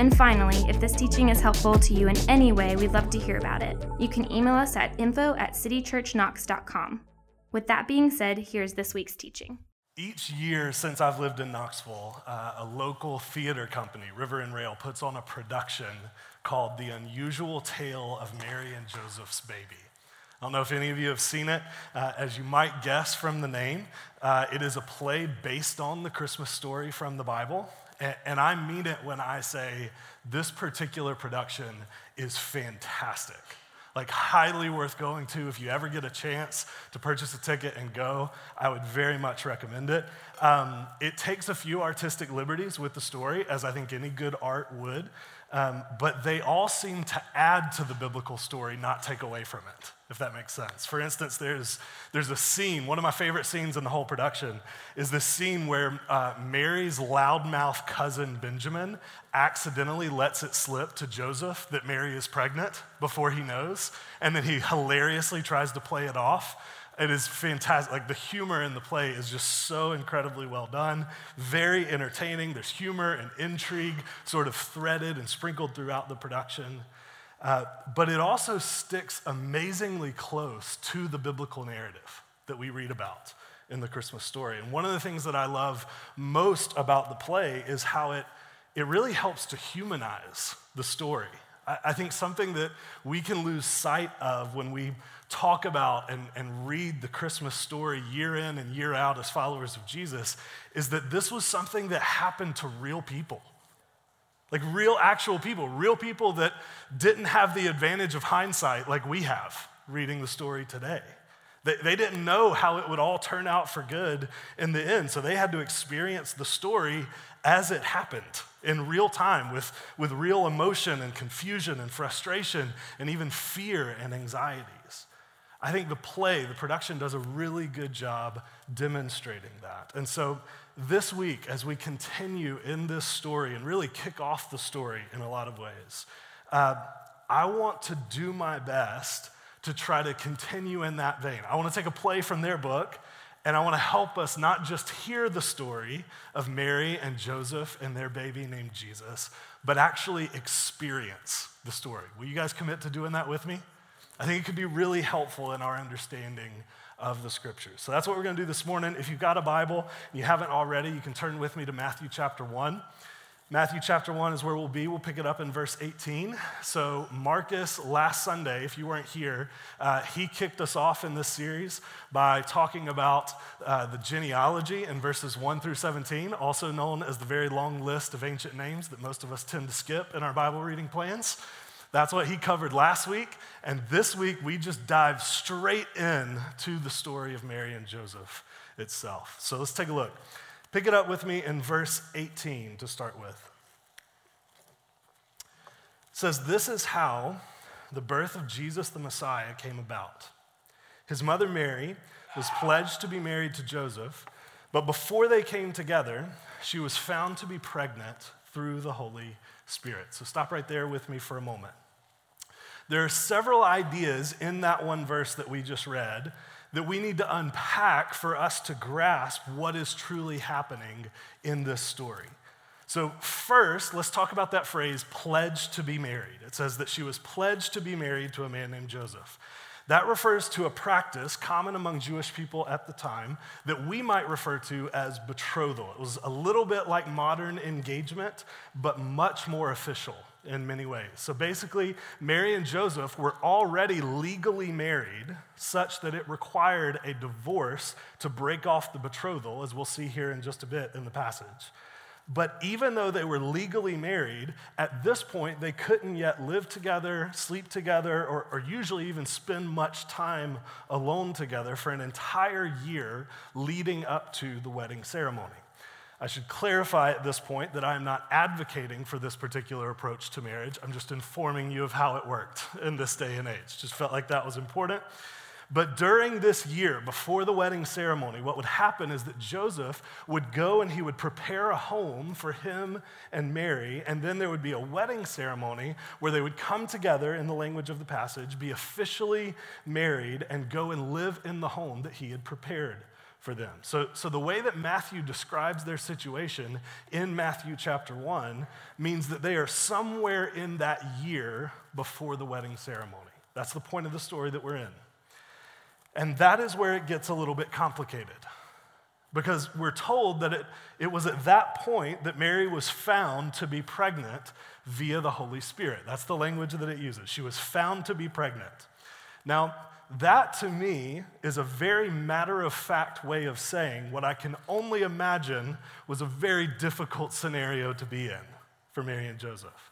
And finally, if this teaching is helpful to you in any way, we'd love to hear about it. You can email us at info at citychurchknox.com. With that being said, here's this week's teaching. Each year since I've lived in Knoxville, uh, a local theater company, River and Rail, puts on a production called The Unusual Tale of Mary and Joseph's Baby. I don't know if any of you have seen it. Uh, as you might guess from the name, uh, it is a play based on the Christmas story from the Bible. And, and I mean it when I say this particular production is fantastic. Like, highly worth going to. If you ever get a chance to purchase a ticket and go, I would very much recommend it. Um, it takes a few artistic liberties with the story, as I think any good art would, um, but they all seem to add to the biblical story, not take away from it if that makes sense. For instance, there's, there's a scene, one of my favorite scenes in the whole production is this scene where uh, Mary's loudmouth cousin Benjamin accidentally lets it slip to Joseph that Mary is pregnant before he knows, and then he hilariously tries to play it off. It is fantastic. Like the humor in the play is just so incredibly well done, very entertaining. There's humor and intrigue sort of threaded and sprinkled throughout the production. Uh, but it also sticks amazingly close to the biblical narrative that we read about in the Christmas story. And one of the things that I love most about the play is how it, it really helps to humanize the story. I, I think something that we can lose sight of when we talk about and, and read the Christmas story year in and year out as followers of Jesus is that this was something that happened to real people. Like real, actual people, real people that didn't have the advantage of hindsight like we have reading the story today. They, they didn't know how it would all turn out for good in the end, so they had to experience the story as it happened in real time with, with real emotion and confusion and frustration and even fear and anxieties. I think the play, the production, does a really good job demonstrating that. And so this week, as we continue in this story and really kick off the story in a lot of ways, uh, I want to do my best to try to continue in that vein. I want to take a play from their book and I want to help us not just hear the story of Mary and Joseph and their baby named Jesus, but actually experience the story. Will you guys commit to doing that with me? I think it could be really helpful in our understanding of the scriptures. So that's what we're going to do this morning. If you've got a Bible and you haven't already, you can turn with me to Matthew chapter 1. Matthew chapter 1 is where we'll be. We'll pick it up in verse 18. So, Marcus, last Sunday, if you weren't here, uh, he kicked us off in this series by talking about uh, the genealogy in verses 1 through 17, also known as the very long list of ancient names that most of us tend to skip in our Bible reading plans. That's what he covered last week. And this week, we just dive straight in to the story of Mary and Joseph itself. So let's take a look. Pick it up with me in verse 18 to start with. It says, This is how the birth of Jesus the Messiah came about. His mother Mary was pledged to be married to Joseph, but before they came together, she was found to be pregnant through the Holy Spirit. So stop right there with me for a moment. There are several ideas in that one verse that we just read that we need to unpack for us to grasp what is truly happening in this story. So, first, let's talk about that phrase, pledged to be married. It says that she was pledged to be married to a man named Joseph. That refers to a practice common among Jewish people at the time that we might refer to as betrothal. It was a little bit like modern engagement, but much more official in many ways. So basically, Mary and Joseph were already legally married, such that it required a divorce to break off the betrothal, as we'll see here in just a bit in the passage. But even though they were legally married, at this point, they couldn't yet live together, sleep together, or, or, usually even spend much time alone together for an entire year leading up to the wedding ceremony. I should clarify at this point that I am not advocating for this particular approach to marriage. I'm just informing you of how it worked in this day and age. Just felt like that was important. But during this year, before the wedding ceremony, what would happen is that Joseph would go and he would prepare a home for him and Mary, and then there would be a wedding ceremony where they would come together in the language of the passage, be officially married, and go and live in the home that he had prepared for them. So, so the way that Matthew describes their situation in Matthew chapter 1 means that they are somewhere in that year before the wedding ceremony. That's the point of the story that we're in. And that is where it gets a little bit complicated. Because we're told that it, it was at that point that Mary was found to be pregnant via the Holy Spirit. That's the language that it uses. She was found to be pregnant. Now, that to me is a very matter of fact way of saying what I can only imagine was a very difficult scenario to be in for Mary and Joseph.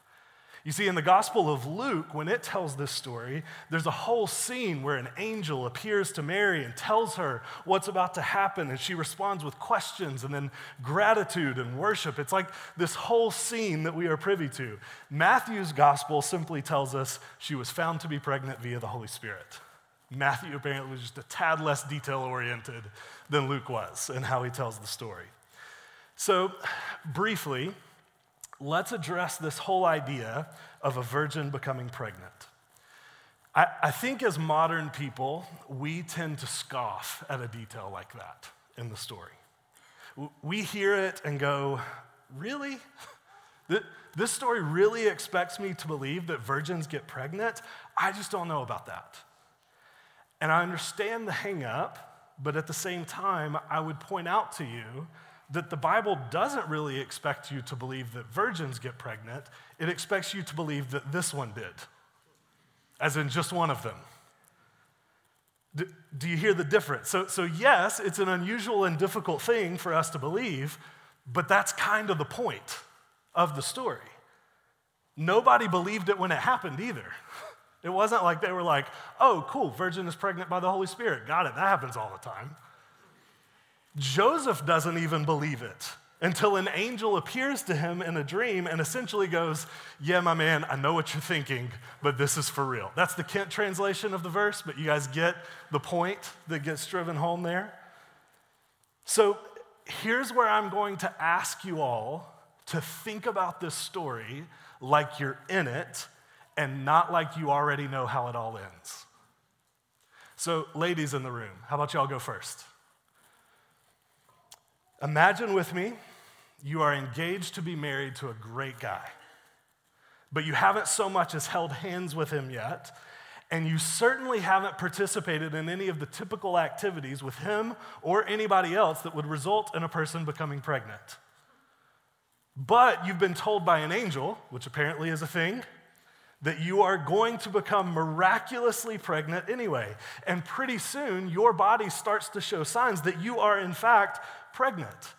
You see, in the Gospel of Luke, when it tells this story, there's a whole scene where an angel appears to Mary and tells her what's about to happen, and she responds with questions and then gratitude and worship. It's like this whole scene that we are privy to. Matthew's Gospel simply tells us she was found to be pregnant via the Holy Spirit. Matthew apparently was just a tad less detail oriented than Luke was in how he tells the story. So, briefly, let's address this whole idea of a virgin becoming pregnant. I, I, think as modern people, we tend to scoff at a detail like that in the story. We hear it and go, Really? This story really expects me to believe that virgins get pregnant? I just don't know about that. And I understand the hang up, but at the same time, I would point out to you that the Bible doesn't really expect you to believe that virgins get pregnant, it expects you to believe that this one did, as in just one of them. Do, you hear the difference? So, so, yes, it's an unusual and difficult thing for us to believe, but that's kind of the point of the story. Nobody believed it when it happened either. It wasn't like they were like, oh, cool, virgin is pregnant by the Holy Spirit. Got it, that happens all the time. Joseph doesn't even believe it until an angel appears to him in a dream and essentially goes, Yeah, my man, I know what you're thinking, but this is for real. That's the Kent translation of the verse, but you guys get the point that gets driven home there? So here's where I'm going to ask you all to think about this story like you're in it and not like you already know how it all ends. So, ladies in the room, how about y'all go first? Imagine with me, you are engaged to be married to a great guy, but you haven't so much as held hands with him yet, and you certainly haven't participated in any of the typical activities with him or anybody else that would result in a person becoming pregnant. But you've been told by an angel, which apparently is a thing, that you are going to become miraculously pregnant anyway. And pretty soon, your body starts to show signs that you are, in fact, pregnant.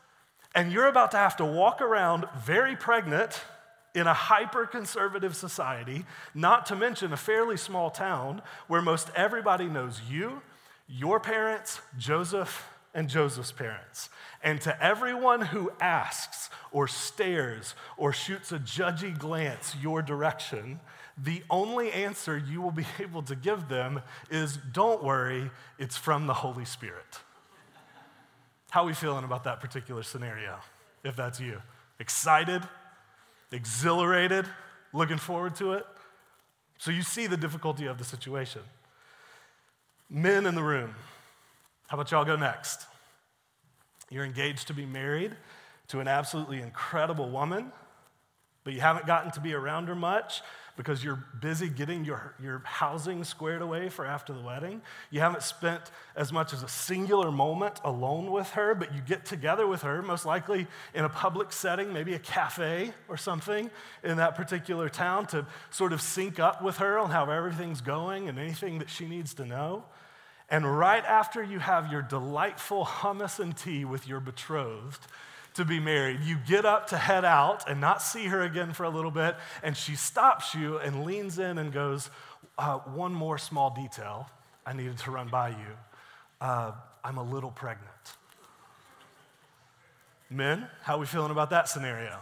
And you're about to have to walk around very pregnant in a hyper conservative society, not to mention a fairly small town where most everybody knows you, your parents, Joseph, and Joseph's parents. And to everyone who asks or stares or shoots a judgy glance your direction, the only answer you will be able to give them is don't worry, it's from the Holy Spirit. How are we feeling about that particular scenario, if that's you? Excited? Exhilarated? Looking forward to it? So you see the difficulty of the situation. Men in the room, how about y'all go next? You're engaged to be married to an absolutely incredible woman, but you haven't gotten to be around her much because you're busy getting your, your housing squared away for after the wedding. You haven't spent as much as a singular moment alone with her, but you get together with her, most likely in a public setting, maybe a cafe or something in that particular town, to sort of sync up with her on how everything's going and anything that she needs to know. And right after you have your delightful hummus and tea with your betrothed, to be married. You get up to head out and not see her again for a little bit, and she stops you and leans in and goes, uh, One more small detail I needed to run by you. Uh, I'm a little pregnant. Men, how are we feeling about that scenario?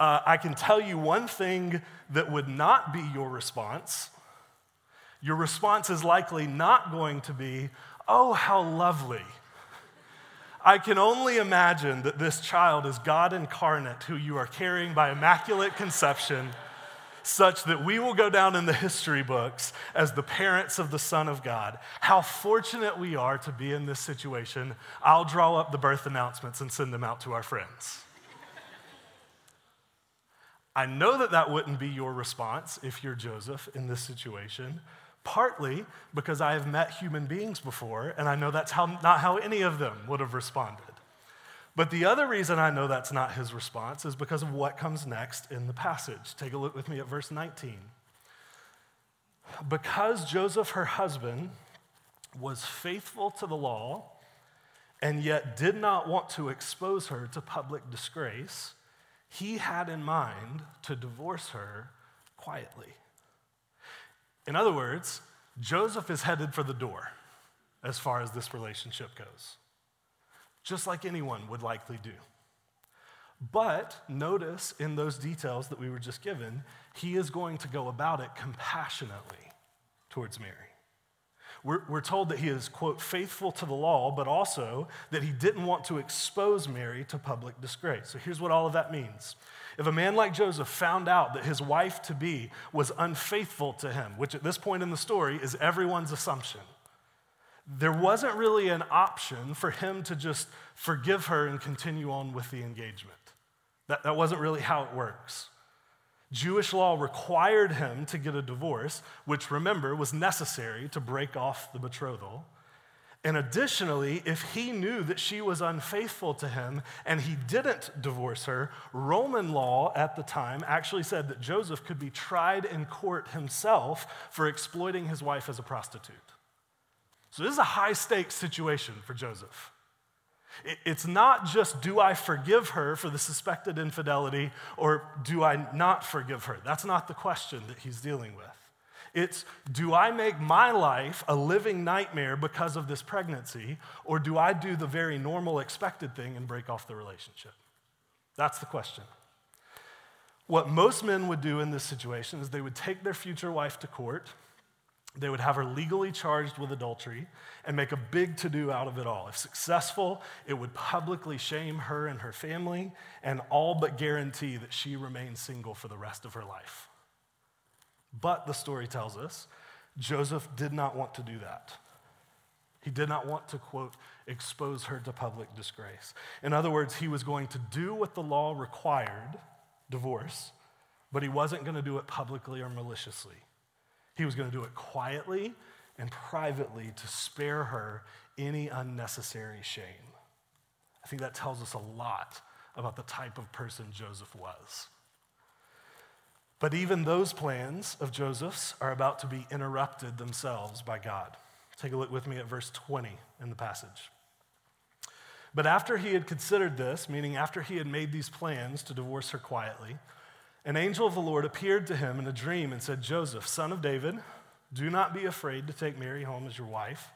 Uh, I can tell you one thing that would not be your response your response is likely not going to be, Oh, how lovely. I can only imagine that this child is God incarnate who you are carrying by immaculate conception, such that we will go down in the history books as the parents of the Son of God. How fortunate we are to be in this situation. I'll draw up the birth announcements and send them out to our friends. I know that that wouldn't be your response if you're Joseph in this situation, partly because I have met human beings before, and I know that's how, not how any of them would have responded. But the other reason I know that's not his response is because of what comes next in the passage. Take a look with me at verse 19. Because Joseph, her husband, was faithful to the law and yet did not want to expose her to public disgrace, he had in mind to divorce her quietly. In other words, Joseph is headed for the door as far as this relationship goes, just like anyone would likely do. But notice in those details that we were just given, he is going to go about it compassionately towards Mary. We're, we're, told that he is, quote, faithful to the law, but also that he didn't want to expose Mary to public disgrace. So here's what all of that means if a man like Joseph found out that his wife to be was unfaithful to him, which at this point in the story is everyone's assumption, there wasn't really an option for him to just forgive her and continue on with the engagement. That, that wasn't really how it works. Jewish law required him to get a divorce, which remember was necessary to break off the betrothal. And additionally, if he knew that she was unfaithful to him and he didn't divorce her, Roman law at the time actually said that Joseph could be tried in court himself for exploiting his wife as a prostitute. So this is a high stakes situation for Joseph. It's not just do I forgive her for the suspected infidelity or do I not forgive her? That's not the question that he's dealing with. It's do I make my life a living nightmare because of this pregnancy, or do I do the very normal expected thing and break off the relationship? That's the question. What most men would do in this situation is they would take their future wife to court, they would have her legally charged with adultery and make a big to do out of it all. If successful, it would publicly shame her and her family and all but guarantee that she remains single for the rest of her life. But the story tells us Joseph did not want to do that. He did not want to, quote, expose her to public disgrace. In other words, he was going to do what the law required divorce, but he wasn't going to do it publicly or maliciously. He was going to do it quietly and privately to spare her any unnecessary shame. I think that tells us a lot about the type of person Joseph was. But even those plans of Joseph's are about to be interrupted themselves by God. Take a look with me at verse 20 in the passage. But after he had considered this, meaning after he had made these plans to divorce her quietly, an angel of the Lord appeared to him in a dream and said, Joseph, son of David, do not be afraid to take Mary home as your wife,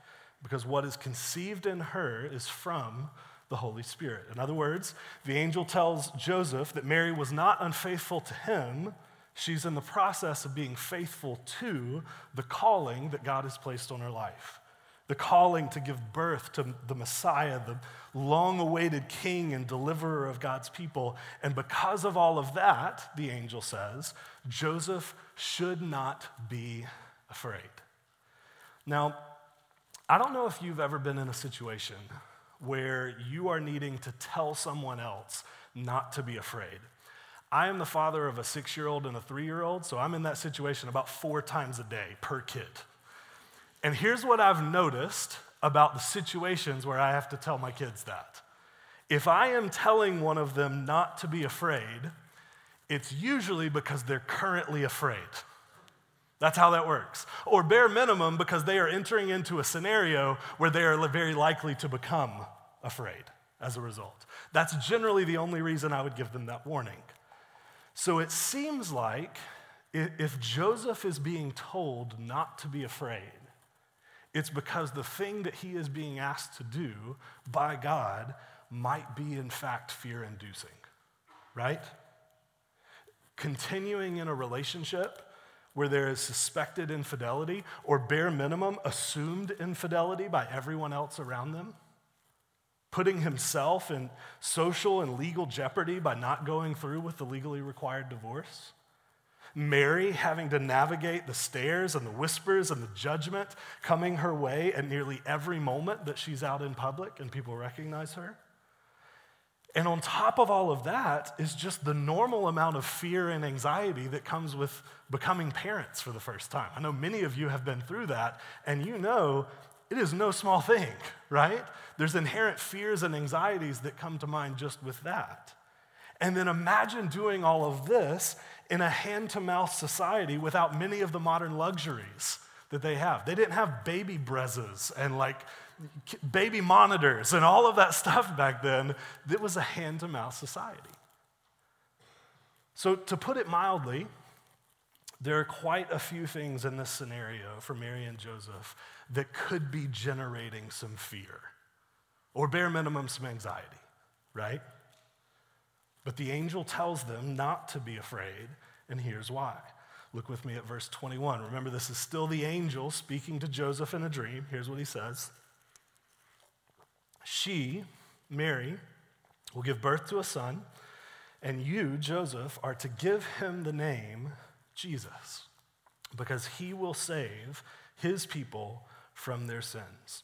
because what is conceived in her is from the Holy Spirit. In other words, the angel tells Joseph that Mary was not unfaithful to him She's in the process of being faithful to the calling that God has placed on her life. The calling to give birth to the Messiah, the long awaited king and deliverer of God's people. And because of all of that, the angel says, Joseph should not be afraid. Now, I don't know if you've ever been in a situation where you are needing to tell someone else not to be afraid. I am the father of a six year old and a three year old, so I'm in that situation about four times a day per kid. And here's what I've noticed about the situations where I have to tell my kids that. If I am telling one of them not to be afraid, it's usually because they're currently afraid. That's how that works. Or bare minimum, because they are entering into a scenario where they are very likely to become afraid as a result. That's generally the only reason I would give them that warning. So it seems like if Joseph is being told not to be afraid, it's because the thing that he is being asked to do by God might be, in fact, fear inducing, right? Continuing in a relationship where there is suspected infidelity or bare minimum assumed infidelity by everyone else around them, putting himself in social and legal jeopardy by not going through with the legally required divorce. Mary having to navigate the stares and the whispers and the judgment coming her way at nearly every moment that she's out in public and people recognize her. And on top of all of that is just the normal amount of fear and anxiety that comes with becoming parents for the first time. I know many of you have been through that, and you know it is no small thing, right? There's inherent fears and anxieties that come to mind just with that. And then imagine doing all of this in a hand to mouth society without many of the modern luxuries that they have. They didn't have Baby Brezzas and like baby monitors and all of that stuff back then. It was a hand to mouth society. So, to put it mildly, there are quite a few things in this scenario for Mary and Joseph that could be generating some fear or bare minimum some anxiety, right? But the angel tells them not to be afraid, and here's why. Look with me at verse 21. Remember, this is still the angel speaking to Joseph in a dream. Here's what he says she, Mary, will give birth to a son, and you, Joseph, are to give him the name Jesus, because he will save his people from their sins.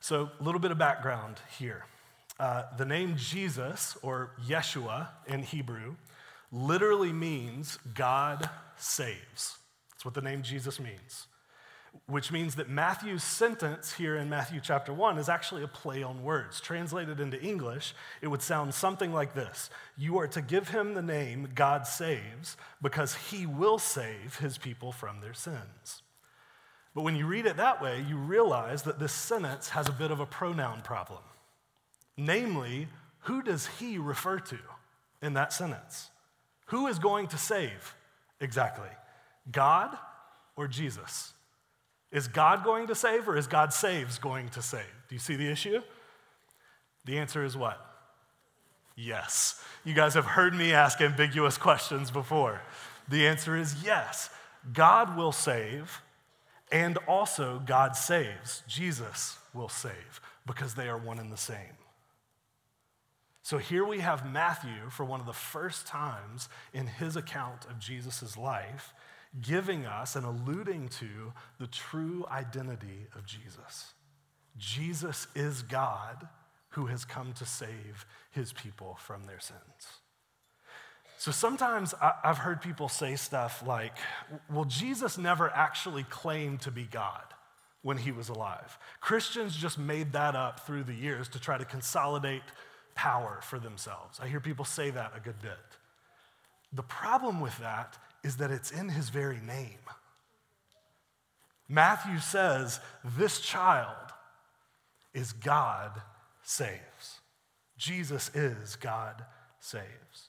So, a little bit of background here. Uh, the name Jesus, or Yeshua in Hebrew, literally means God saves. That's what the name Jesus means which means that Matthew's sentence here in Matthew chapter 1 is actually a play on words. Translated into English, it would sound something like this You are to give him the name God saves because he will save his people from their sins. But when you read it that way, you realize that this sentence has a bit of a pronoun problem. Namely, who does he refer to in that sentence? Who is going to save exactly? God or Jesus? Is God going to save or is God saves going to save? Do you see the issue? The answer is what? Yes. You guys have heard me ask ambiguous questions before. The answer is yes. God will save, and also God saves. Jesus will save because they are one and the same. So here we have Matthew for one of the first times in his account of Jesus' life giving us and alluding to the true identity of Jesus. Jesus is God who has come to save his people from their sins. So sometimes I've heard people say stuff like, well, Jesus never actually claimed to be God when he was alive. Christians just made that up through the years to try to consolidate power for themselves. I hear people say that a good bit. The problem with that is that it's in his very name. Matthew says, This child is God saves. Jesus is God saves.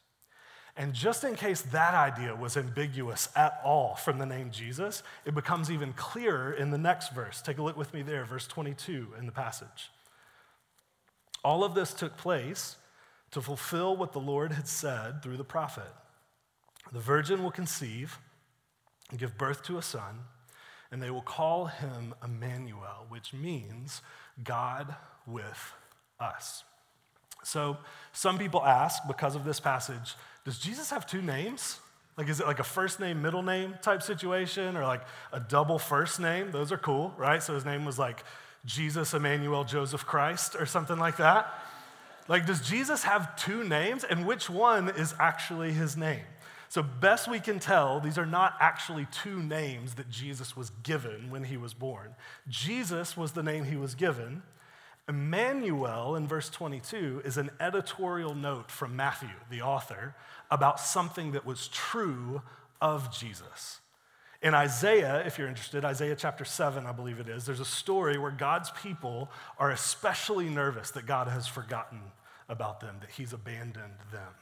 And just in case that idea was ambiguous at all from the name Jesus, it becomes even clearer in the next verse. Take a look with me there, verse 22 in the passage. All of this took place to fulfill what the Lord had said through the prophet. The virgin will conceive and give birth to a son, and they will call him Emmanuel, which means God with us. So, some people ask because of this passage, does Jesus have two names? Like, is it like a first name, middle name type situation, or like a double first name? Those are cool, right? So his name was like Jesus, Emmanuel, Joseph Christ, or something like that. Like, does Jesus have two names, and which one is actually his name? So, best we can tell, these are not actually two names that Jesus was given when he was born. Jesus was the name he was given. Emmanuel, in verse 22, is an editorial note from Matthew, the author, about something that was true of Jesus. In Isaiah, if you're interested, Isaiah chapter 7, I believe it is, there's a story where God's people are especially nervous that God has forgotten about them, that he's abandoned them.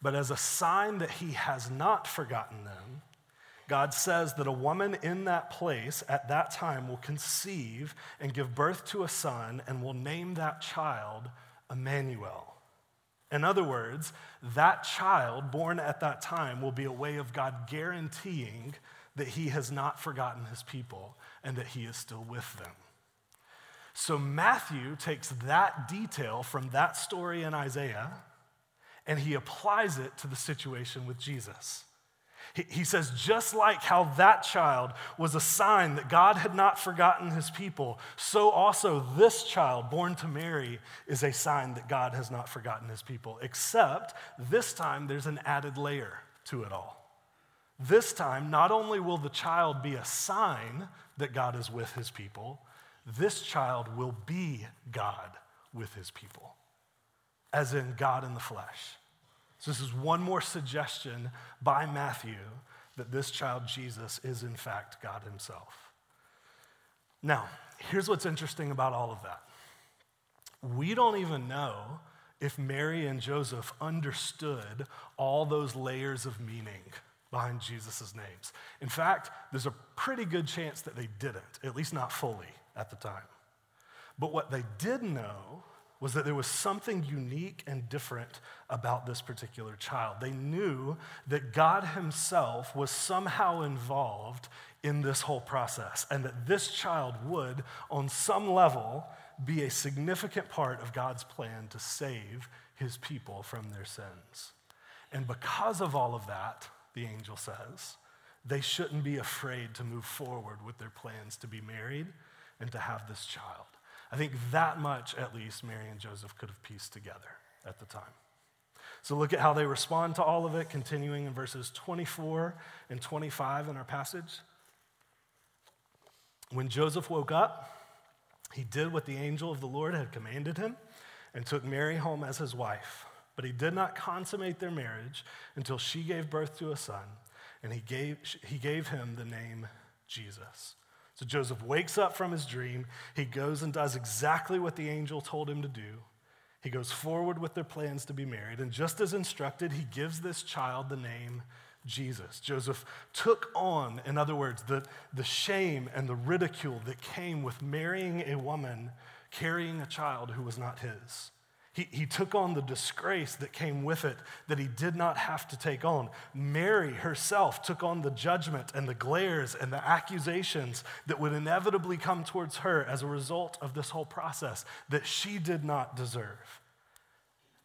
But as a sign that he has not forgotten them, God says that a woman in that place at that time will conceive and give birth to a son and will name that child Emmanuel. In other words, that child born at that time will be a way of God guaranteeing that he has not forgotten his people and that he is still with them. So Matthew takes that detail from that story in Isaiah and he applies it to the situation with Jesus. He, says, just like how that child was a sign that God had not forgotten his people, so also this child born to Mary is a sign that God has not forgotten his people. Except this time there's an added layer to it all. This time, not only will the child be a sign that God is with his people, this child will be God with his people, as in God in the flesh. So, this is one more suggestion by Matthew that this child Jesus is, in fact, God Himself. Now, here's what's interesting about all of that we don't even know if Mary and Joseph understood all those layers of meaning behind Jesus' names. In fact, there's a pretty good chance that they didn't, at least not fully at the time. But what they did know was that there was something unique and different about this particular child. They knew that God Himself was somehow involved in this whole process, and that this child would, on some level, be a significant part of God's plan to save His people from their sins. And because of all of that, the angel says, they shouldn't be afraid to move forward with their plans to be married and to have this child. I think that much, at least, Mary and Joseph could have pieced together at the time. So look at how they respond to all of it, continuing in verses 24 and 25 in our passage. When Joseph woke up, he did what the angel of the Lord had commanded him and took Mary home as his wife. But he did not consummate their marriage until she gave birth to a son, and he gave, he gave him the name Jesus. So Joseph wakes up from his dream. He goes and does exactly what the angel told him to do. He goes forward with their plans to be married. And just as instructed, he gives this child the name Jesus. Joseph took on, in other words, the, the shame and the ridicule that came with marrying a woman carrying a child who was not his. He, he took on the disgrace that came with it that he did not have to take on. Mary herself took on the judgment and the glares and the accusations that would inevitably come towards her as a result of this whole process that she did not deserve.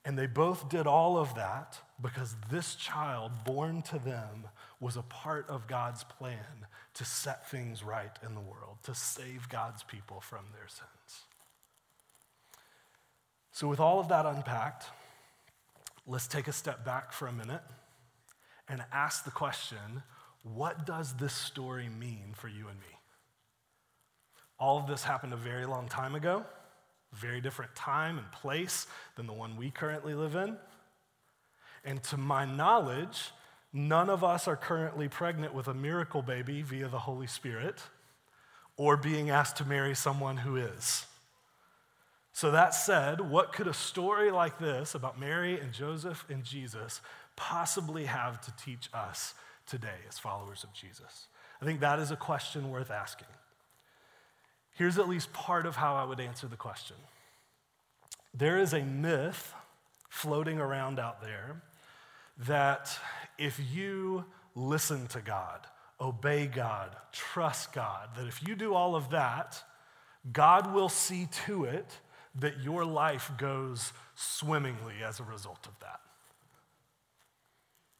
And they both did all of that because this child born to them was a part of God's plan to set things right in the world, to save God's people from their sins. So, with all of that unpacked, let's take a step back for a minute and ask the question what does this story mean for you and me? All of this happened a very long time ago, very different time and place than the one we currently live in. And to my knowledge, none of us are currently pregnant with a miracle baby via the Holy Spirit or being asked to marry someone who is. So, that said, what could a story like this about Mary and Joseph and Jesus possibly have to teach us today as followers of Jesus? I think that is a question worth asking. Here's at least part of how I would answer the question there is a myth floating around out there that if you listen to God, obey God, trust God, that if you do all of that, God will see to it that your life goes swimmingly as a result of that.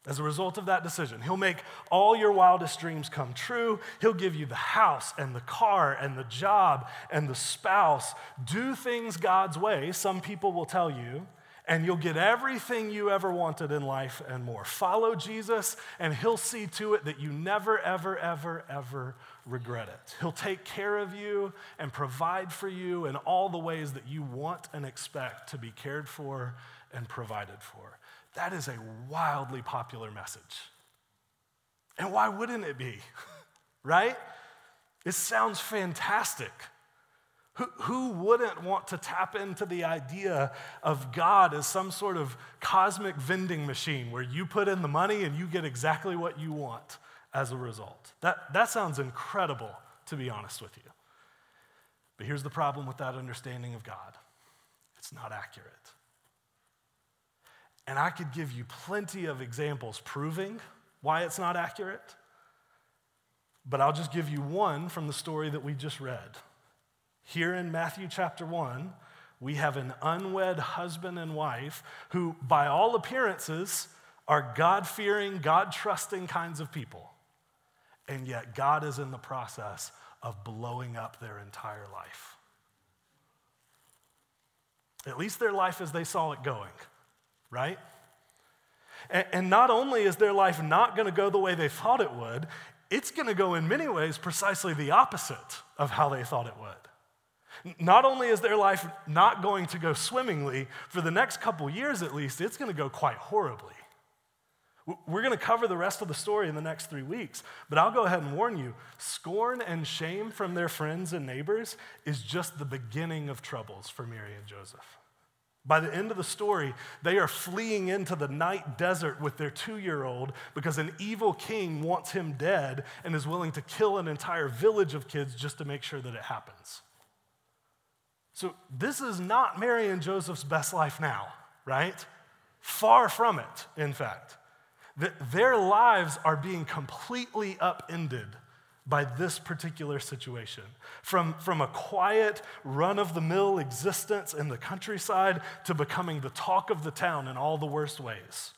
As a result of that decision, He'll make all your wildest dreams come true. He'll give you the house and the car and the job and the spouse. Do things God's way, some people will tell you, and you'll get everything you ever wanted in life and more. Follow Jesus, and He'll see to it that you never, ever, ever, ever regret it. He'll take care of you and provide for you in all the ways that you want and expect to be cared for and provided for. That is a wildly popular message. And why wouldn't it be? right? It sounds fantastic. Who, who wouldn't want to tap into the idea of God as some sort of cosmic vending machine where you put in the money and you get exactly what you want as a result? That, that sounds incredible, to be honest with you. But here's the problem with that understanding of God it's not accurate. And I could give you plenty of examples proving why it's not accurate. but I'll just give you one from the story that we just read. Here in Matthew chapter 1, we have an unwed husband and wife who, by all appearances, are God fearing, God trusting kinds of people. And yet, God is in the process of blowing up their entire life. At least their life as they saw it going, right? And, not only is their life not going to go the way they thought it would, it's going to go in many ways precisely the opposite of how they thought it would. Not only is their life not going to go swimmingly, for the next couple years at least, it's going to go quite horribly. We're going to cover the rest of the story in the next three weeks, but I'll go ahead and warn you scorn and shame from their friends and neighbors is just the beginning of troubles for Mary and Joseph. By the end of the story, they are fleeing into the night desert with their two year old because an evil king wants him dead and is willing to kill an entire village of kids just to make sure that it happens. So, this is not Mary and Joseph's best life now, right? Far from it, in fact. Their lives are being completely upended by this particular situation. From, from a quiet, run of the mill existence in the countryside to becoming the talk of the town in all the worst ways.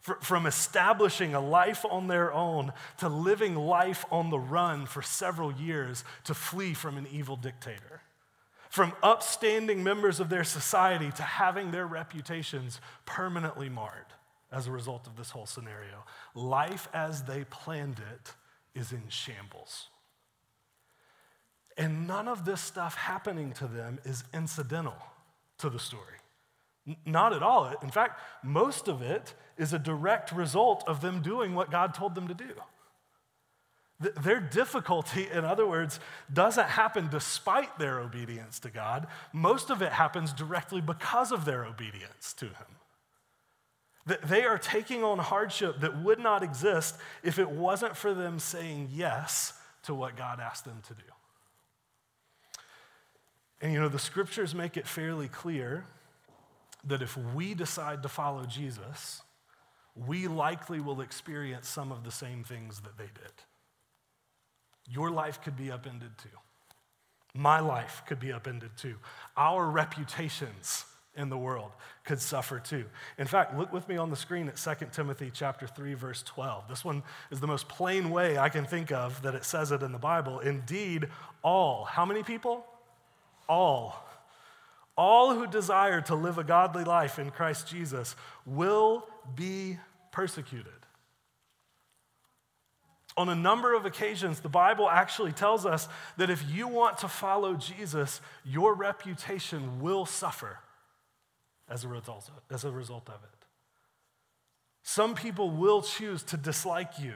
from establishing a life on their own to living life on the run for several years to flee from an evil dictator. From upstanding members of their society to having their reputations permanently marred as a result of this whole scenario. Life as they planned it is in shambles. And none of this stuff happening to them is incidental to the story. N- not at all. In fact, most of it is a direct result of them doing what God told them to do. Th- their difficulty, in other words, doesn't happen despite their obedience to God. Most of it happens directly because of their obedience to Him. They are taking on hardship that would not exist if it wasn't for them saying yes to what God asked them to do. And you know, the scriptures make it fairly clear that if we decide to follow Jesus, we likely will experience some of the same things that they did. Your life could be upended too. My life could be upended too. Our reputations in the world could suffer too. In fact, look with me on the screen at 2 Timothy chapter 3 verse 12. This one is the most plain way I can think of that it says it in the Bible. Indeed, all, how many people? All. All who desire to live a godly life in Christ Jesus will be persecuted. On a number of occasions, the Bible actually tells us that if you want to follow Jesus, your reputation will suffer as a result of, as a result of it. Some people will choose to dislike you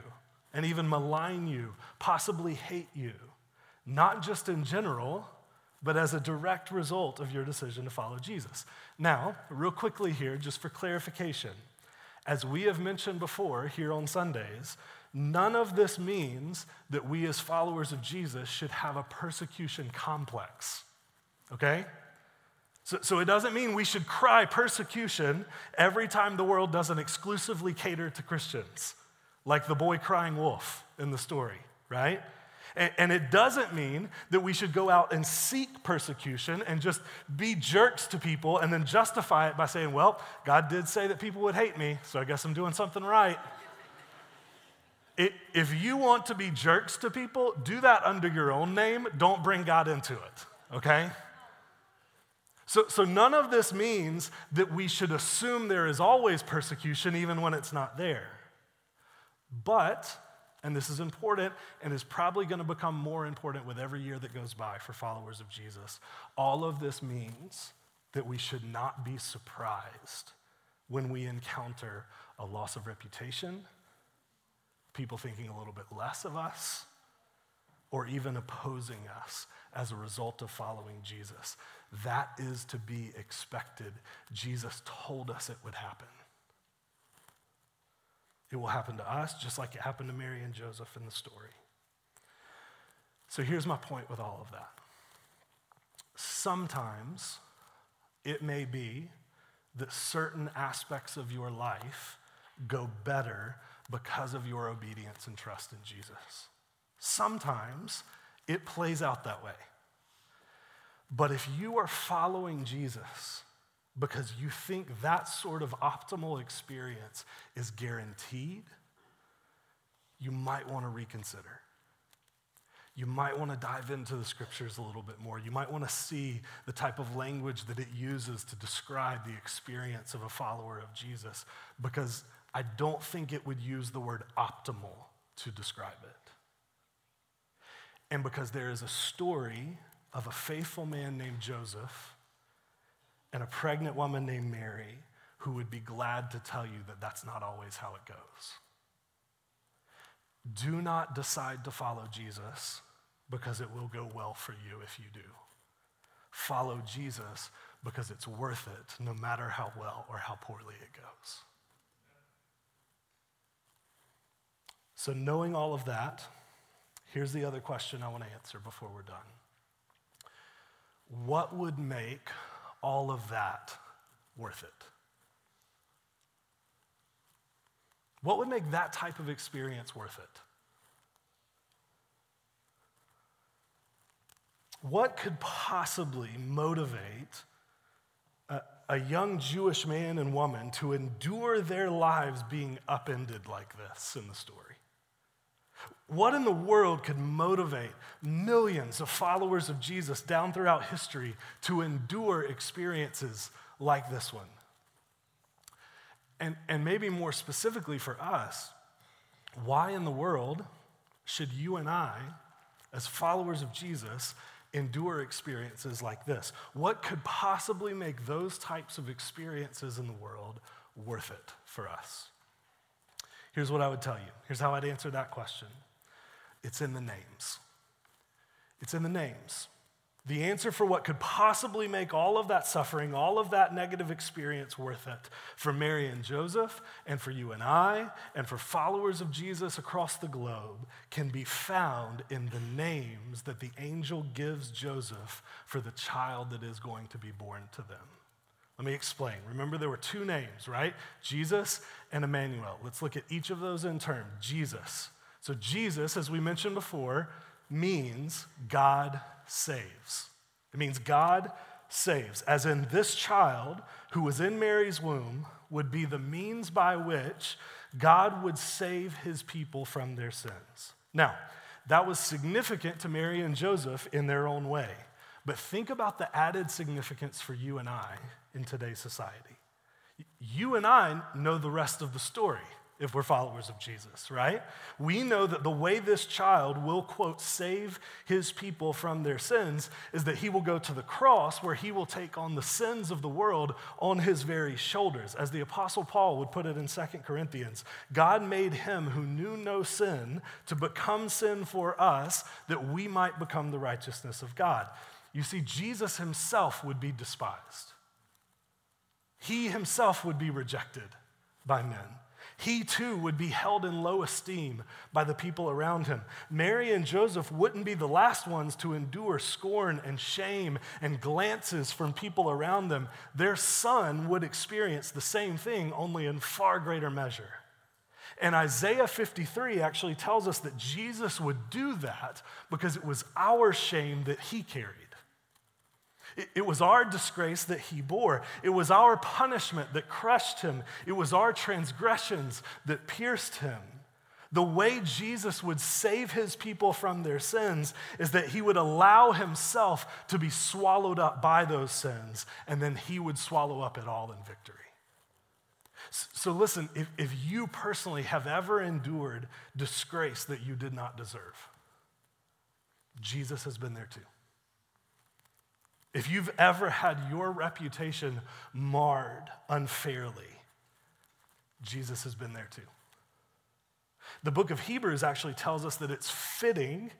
and even malign you, possibly hate you, not just in general, but as a direct result of your decision to follow Jesus. Now, real quickly here, just for clarification, as we have mentioned before here on Sundays, none of this means that we as followers of Jesus should have a persecution complex. Okay? So, so it doesn't mean we should cry persecution every time the world doesn't exclusively cater to Christians, like the boy crying wolf in the story, right? And, and it doesn't mean that we should go out and seek persecution and just be jerks to people and then justify it by saying, well, God did say that people would hate me, so I guess I'm doing something right. It, if you want to be jerks to people, do that under your own name. Don't bring God into it, okay? So, so none of this means that we should assume there is always persecution, even when it's not there. But, and this is important and is probably going to become more important with every year that goes by for followers of Jesus, all of this means that we should not be surprised when we encounter a loss of reputation, people thinking a little bit less of us, or even opposing us as a result of following Jesus. That is to be expected. Jesus told us it would happen. It will happen to us just like it happened to Mary and Joseph in the story. So here's my point with all of that. Sometimes it may be that certain aspects of your life go better because of your obedience and trust in Jesus. Sometimes it plays out that way. But if you are following Jesus because you think that sort of optimal experience is guaranteed, you might want to reconsider. You might want to dive into the scriptures a little bit more. You might want to see the type of language that it uses to describe the experience of a follower of Jesus, because I don't think it would use the word optimal to describe it. And because there is a story of a faithful man named Joseph and a pregnant woman named Mary who would be glad to tell you that that's not always how it goes. Do not decide to follow Jesus because it will go well for you if you do. Follow Jesus because it's worth it no matter how well or how poorly it goes. So, knowing all of that, here's the other question I want to answer before we're done. What would make all of that worth it? What would make that type of experience worth it? What could possibly motivate a, a, young Jewish man and woman to endure their lives being upended like this in the story? What in the world could motivate millions of followers of Jesus down throughout history to endure experiences like this one? And, and maybe more specifically for us, why in the world should you and I, as followers of Jesus, endure experiences like this? What could possibly make those types of experiences in the world worth it for us? Here's what I would tell you. Here's how I'd answer that question it's in the names. It's in the names. The answer for what could possibly make all of that suffering, all of that negative experience worth it for Mary and Joseph, and for you and I, and for followers of Jesus across the globe can be found in the names that the angel gives Joseph for the child that is going to be born to them. Let me explain. Remember, there were two names, right? Jesus and Emmanuel. Let's look at each of those in turn. Jesus. So, Jesus, as we mentioned before, means God saves. It means God saves, as in this child who was in Mary's womb would be the means by which God would save his people from their sins. Now, that was significant to Mary and Joseph in their own way. But think about the added significance for you and I in today's society. You and I know the rest of the story if we're followers of Jesus, right? We know that the way this child will, quote, save his people from their sins is that he will go to the cross where he will take on the sins of the world on his very shoulders. As the Apostle Paul would put it in Second Corinthians, God made him who knew no sin to become sin for us that we might become the righteousness of God. You see, Jesus himself would be despised, he himself would be rejected by men he too would be held in low esteem by the people around him. Mary and Joseph wouldn't be the last ones to endure scorn and shame and glances from people around them. Their son would experience the same thing, only in far greater measure. And Isaiah 53 actually tells us that Jesus would do that because it was our shame that he carried. It was our disgrace that he bore. It was our punishment that crushed him. It was our transgressions that pierced him. The way Jesus would save his people from their sins is that he would allow himself to be swallowed up by those sins, and then he would swallow up it all in victory. So, listen, if, if you personally have ever endured disgrace that you did not deserve, Jesus has been there too. If you've ever had your reputation marred unfairly, Jesus has been there too. The book of Hebrews actually tells us that it's fitting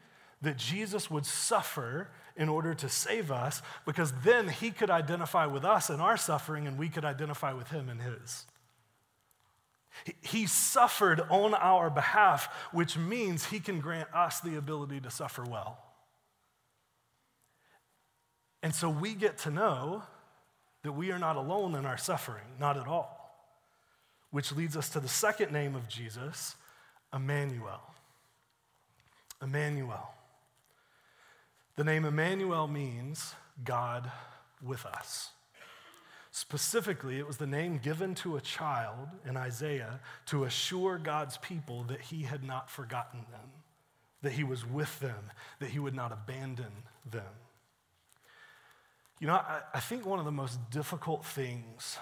that Jesus would suffer in order to save us because then he could identify with us in our suffering and we could identify with him in his. He suffered on our behalf, which means he can grant us the ability to suffer well. And so we get to know that we are not alone in our suffering, not at all. Which leads us to the second name of Jesus, Emmanuel. Emmanuel. The name Emmanuel means God with us. Specifically, it was the name given to a child in Isaiah to assure God's people that he had not forgotten them, that he was with them, that he would not abandon them. You know, I, I think one of the most difficult things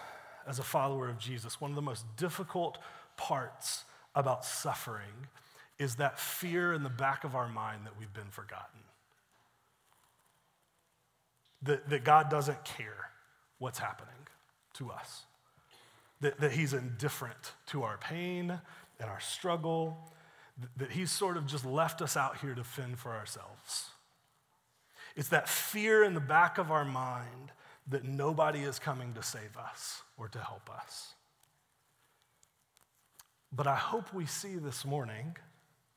as a follower of Jesus, one of the most difficult parts about suffering is that fear in the back of our mind that we've been forgotten. That, that God doesn't care what's happening to us, that, that He's indifferent to our pain and our struggle, that He's sort of just left us out here to fend for ourselves. It's that fear in the back of our mind that nobody is coming to save us or to help us. But I hope we see this morning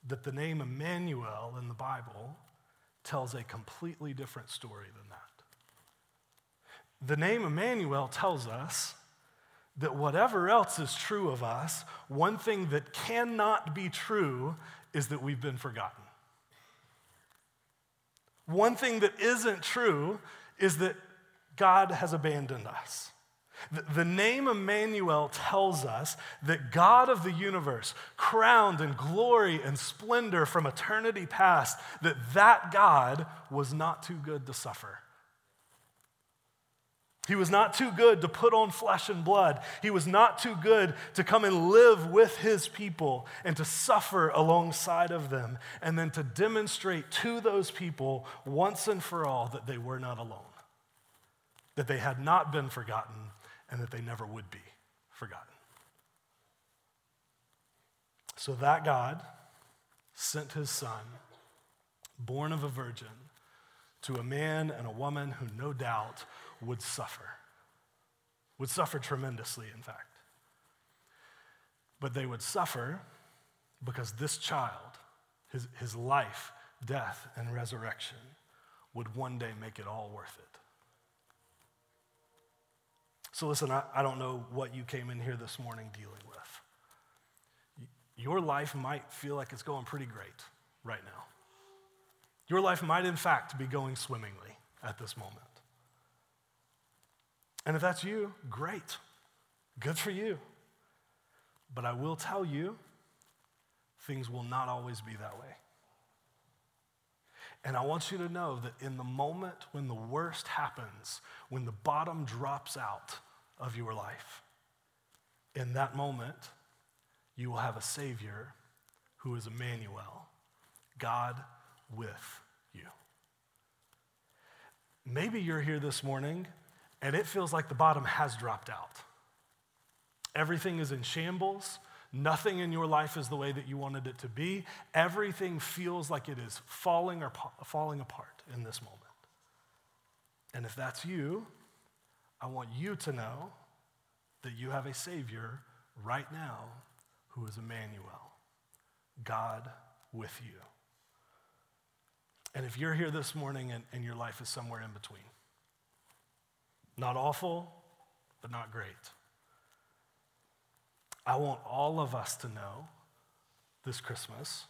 that the name Emmanuel in the Bible tells a completely different story than that. The name Emmanuel tells us that whatever else is true of us, one thing that cannot be true is that we've been forgotten. One thing that isn't true is that God has abandoned us. The name Emmanuel tells us that God of the universe, crowned in glory and splendor from eternity past, that that God was not too good to suffer. He was not too good to put on flesh and blood. He was not too good to come and live with his people and to suffer alongside of them and then to demonstrate to those people once and for all that they were not alone, that they had not been forgotten, and that they never would be forgotten. So that God sent his son, born of a virgin, to a man and a woman who no doubt would suffer, would suffer tremendously, in fact. But they would suffer because this child, his, his life, death, and resurrection, would one day make it all worth it. So, listen, I, I don't know what you came in here this morning dealing with. Your life might feel like it's going pretty great right now. Your life might, in fact, be going swimmingly at this moment. And if that's you, great. Good for you. But I will tell you, things will not always be that way. And I want you to know that in the moment when the worst happens, when the bottom drops out of your life, in that moment, you will have a Savior who is Emmanuel, God with you. Maybe you're here this morning and it feels like the bottom has dropped out. Everything is in shambles. Nothing in your life is the way that you wanted it to be. Everything feels like it is falling or falling apart in this moment. And if that's you, I want you to know that you have a Savior right now who is Emmanuel, God with you. And if you're here this morning and, and your life is somewhere in between, not awful, but not great. I want all of us to know this Christmas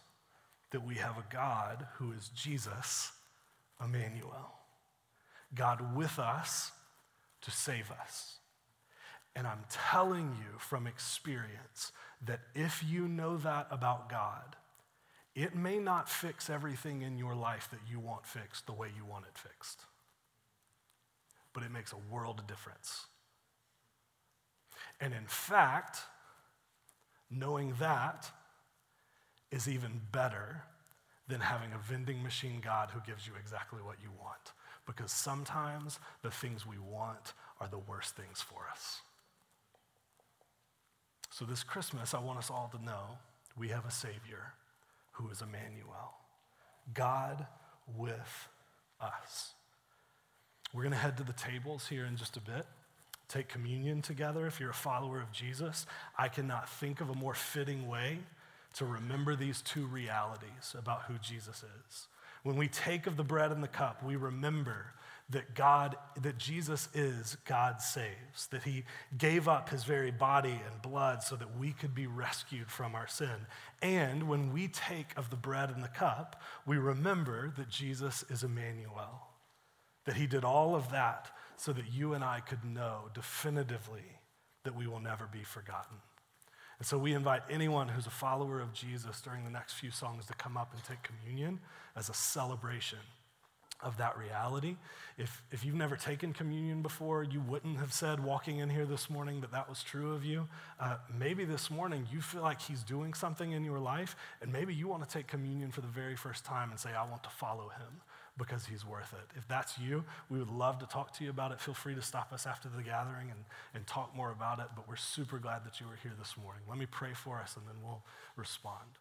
that we have a God who is Jesus, Emmanuel. God with us to save us. And I'm telling you from experience that if you know that about God, it may not fix everything in your life that you want fixed the way you want it fixed but it makes a world of difference. And in fact, knowing that is even better than having a vending machine God who gives you exactly what you want. Because sometimes the things we want are the worst things for us. So, this Christmas, I want us all to know we have a Savior who is Emmanuel, God with us. We're going to head to the tables here in just a bit, take communion together. If you're a follower of Jesus, I cannot think of a more fitting way to remember these two realities about who Jesus is. When we take of the bread and the cup, we remember that God, that Jesus is God saves, that he gave up his very body and blood so that we could be rescued from our sin. And when we take of the bread and the cup, we remember that Jesus is Emmanuel, that he did all of that so that you and I could know definitively that we will never be forgotten. And so we invite anyone who's a follower of Jesus during the next few songs to come up and take communion as a celebration of that reality. If, if you've never taken communion before, you wouldn't have said walking in here this morning that that was true of you. Uh, maybe this morning you feel like He's doing something in your life, and maybe you want to take communion for the very first time and say, I want to follow Him because He's worth it. If that's you, we would love to talk to you about it. Feel free to stop us after the gathering and, and talk more about it, but we're super glad that you were here this morning. Let me pray for us and then we'll respond.